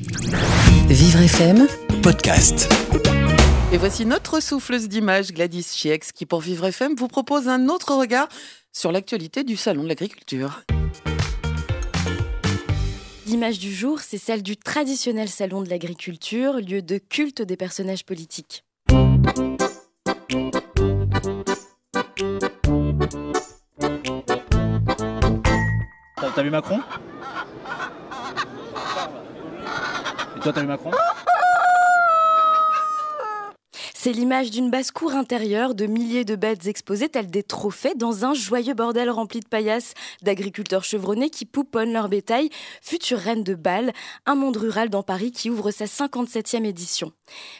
Vivre FM, podcast. Et voici notre souffleuse d'images, Gladys Chiex, qui pour Vivre FM vous propose un autre regard sur l'actualité du Salon de l'agriculture. L'image du jour, c'est celle du traditionnel Salon de l'agriculture, lieu de culte des personnages politiques. T'as t'as vu Macron? Toi, t'as vu Macron? C'est l'image d'une basse-cour intérieure de milliers de bêtes exposées telles des trophées dans un joyeux bordel rempli de paillasses d'agriculteurs chevronnés qui pouponnent leur bétail, future reine de Bâle, un monde rural dans Paris qui ouvre sa 57e édition.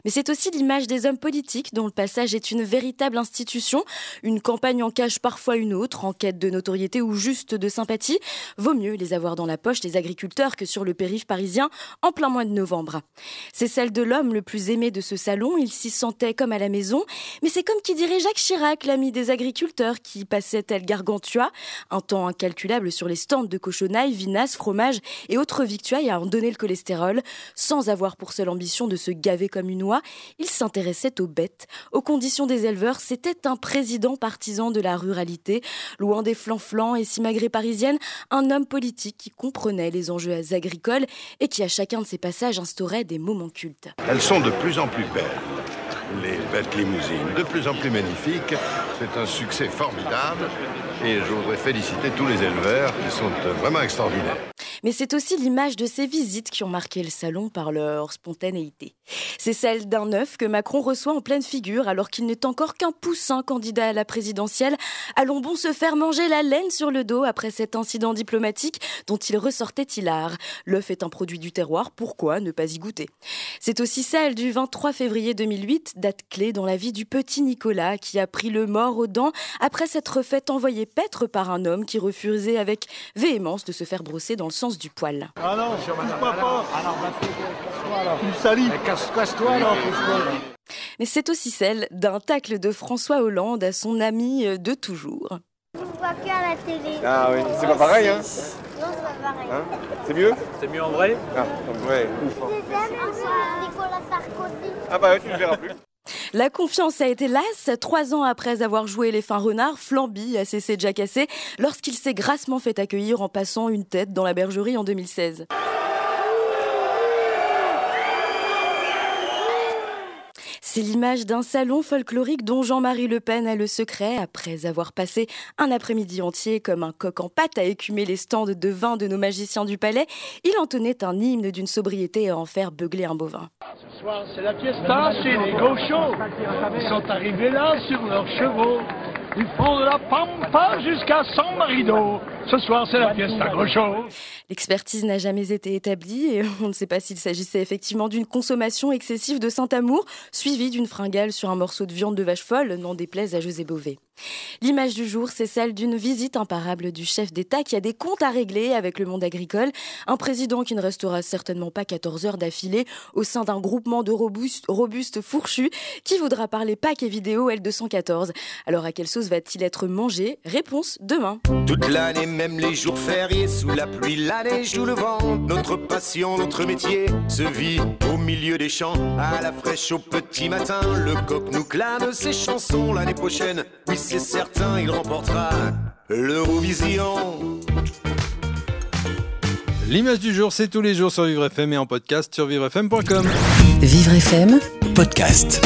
Mais c'est aussi l'image des hommes politiques dont le passage est une véritable institution. Une campagne en cache parfois une autre, en quête de notoriété ou juste de sympathie. Vaut mieux les avoir dans la poche, les agriculteurs, que sur le périph' parisien en plein mois de novembre. C'est celle de l'homme le plus aimé de ce salon. Il s'y sentait comme à la maison. Mais c'est comme qui dirait Jacques Chirac, l'ami des agriculteurs, qui passait tel gargantua, un temps incalculable sur les stands de cochonailles, vinasse, fromage et autres victuailles à en donner le cholestérol, sans avoir pour seule ambition de se gaver comme une oie. Il s'intéressait aux bêtes, aux conditions des éleveurs. C'était un président partisan de la ruralité, loin des flancs-flancs et simagrées parisiennes, un homme politique qui comprenait les enjeux agricoles et qui, à chacun de ses passages, instaurait des moments cultes. Elles sont de plus en plus belles. Les bêtes limousines, de plus en plus magnifiques. C'est un succès formidable. Et je voudrais féliciter tous les éleveurs qui sont vraiment extraordinaires. Mais c'est aussi l'image de ces visites qui ont marqué le salon par leur spontanéité. C'est celle d'un œuf que Macron reçoit en pleine figure alors qu'il n'est encore qu'un poussin candidat à la présidentielle. Allons bon se faire manger la laine sur le dos après cet incident diplomatique dont il ressortait hilar. L'œuf est un produit du terroir, pourquoi ne pas y goûter? C'est aussi celle du 23 février 2008, date clé dans la vie du petit Nicolas qui a pris le mort aux dents après s'être fait envoyer paître par un homme qui refusait avec véhémence de se faire brosser dans le sens du poil. Ah non, pas. Salis. Casse-toi là, Mais c'est aussi celle d'un tacle de François Hollande à son ami de toujours. Je ne vois qu'à la télé. Ah oui, c'est pas pareil, hein Non, c'est pas pareil. Hein C'est mieux? C'est mieux en vrai? Ah, ouais. Les amis, c'est Nicolas Sarkozy. Ah bah ouais, tu ne verras plus. La confiance a été lasse. Trois ans après avoir joué les fins renards, Flamby a cessé de jacasser lorsqu'il s'est grassement fait accueillir en passant une tête dans la bergerie en 2016. C'est l'image d'un salon folklorique dont Jean-Marie Le Pen a le secret. Après avoir passé un après-midi entier comme un coq en pâte à écumer les stands de vin de nos magiciens du palais, il entonnait un hymne d'une sobriété à en faire beugler un bovin. Ce soir, c'est la fiesta chez les gauchos. Ils sont arrivés là sur leurs chevaux. Ils font de la pampa jusqu'à San Marino. Ce soir, c'est la fiesta gaucho. L'expertise n'a jamais été établie et on ne sait pas s'il s'agissait effectivement d'une consommation excessive de Saint-Amour, suivie d'une fringale sur un morceau de viande de vache folle, n'en déplaise à José Bové. L'image du jour, c'est celle d'une visite imparable du chef d'État qui a des comptes à régler avec le monde agricole. Un président qui ne restera certainement pas 14 heures d'affilée au sein d'un groupement de robustes, robustes fourchus qui voudra parler Pâques et vidéo L214. Alors à quelle sauce va-t-il être mangé? Réponse demain. Toute l'année, même les jours fériés, sous la pluie, la neige ou le vent, notre passion, notre métier se vit au milieu des champs, à la fraîche au petit matin. Le coq nous clame ses chansons l'année prochaine. Oui, c'est certain, il remportera l'Eurovision. L'image du jour, c'est tous les jours sur Vivre FM et en podcast sur vivrefm.com. Vivre FM, Podcast.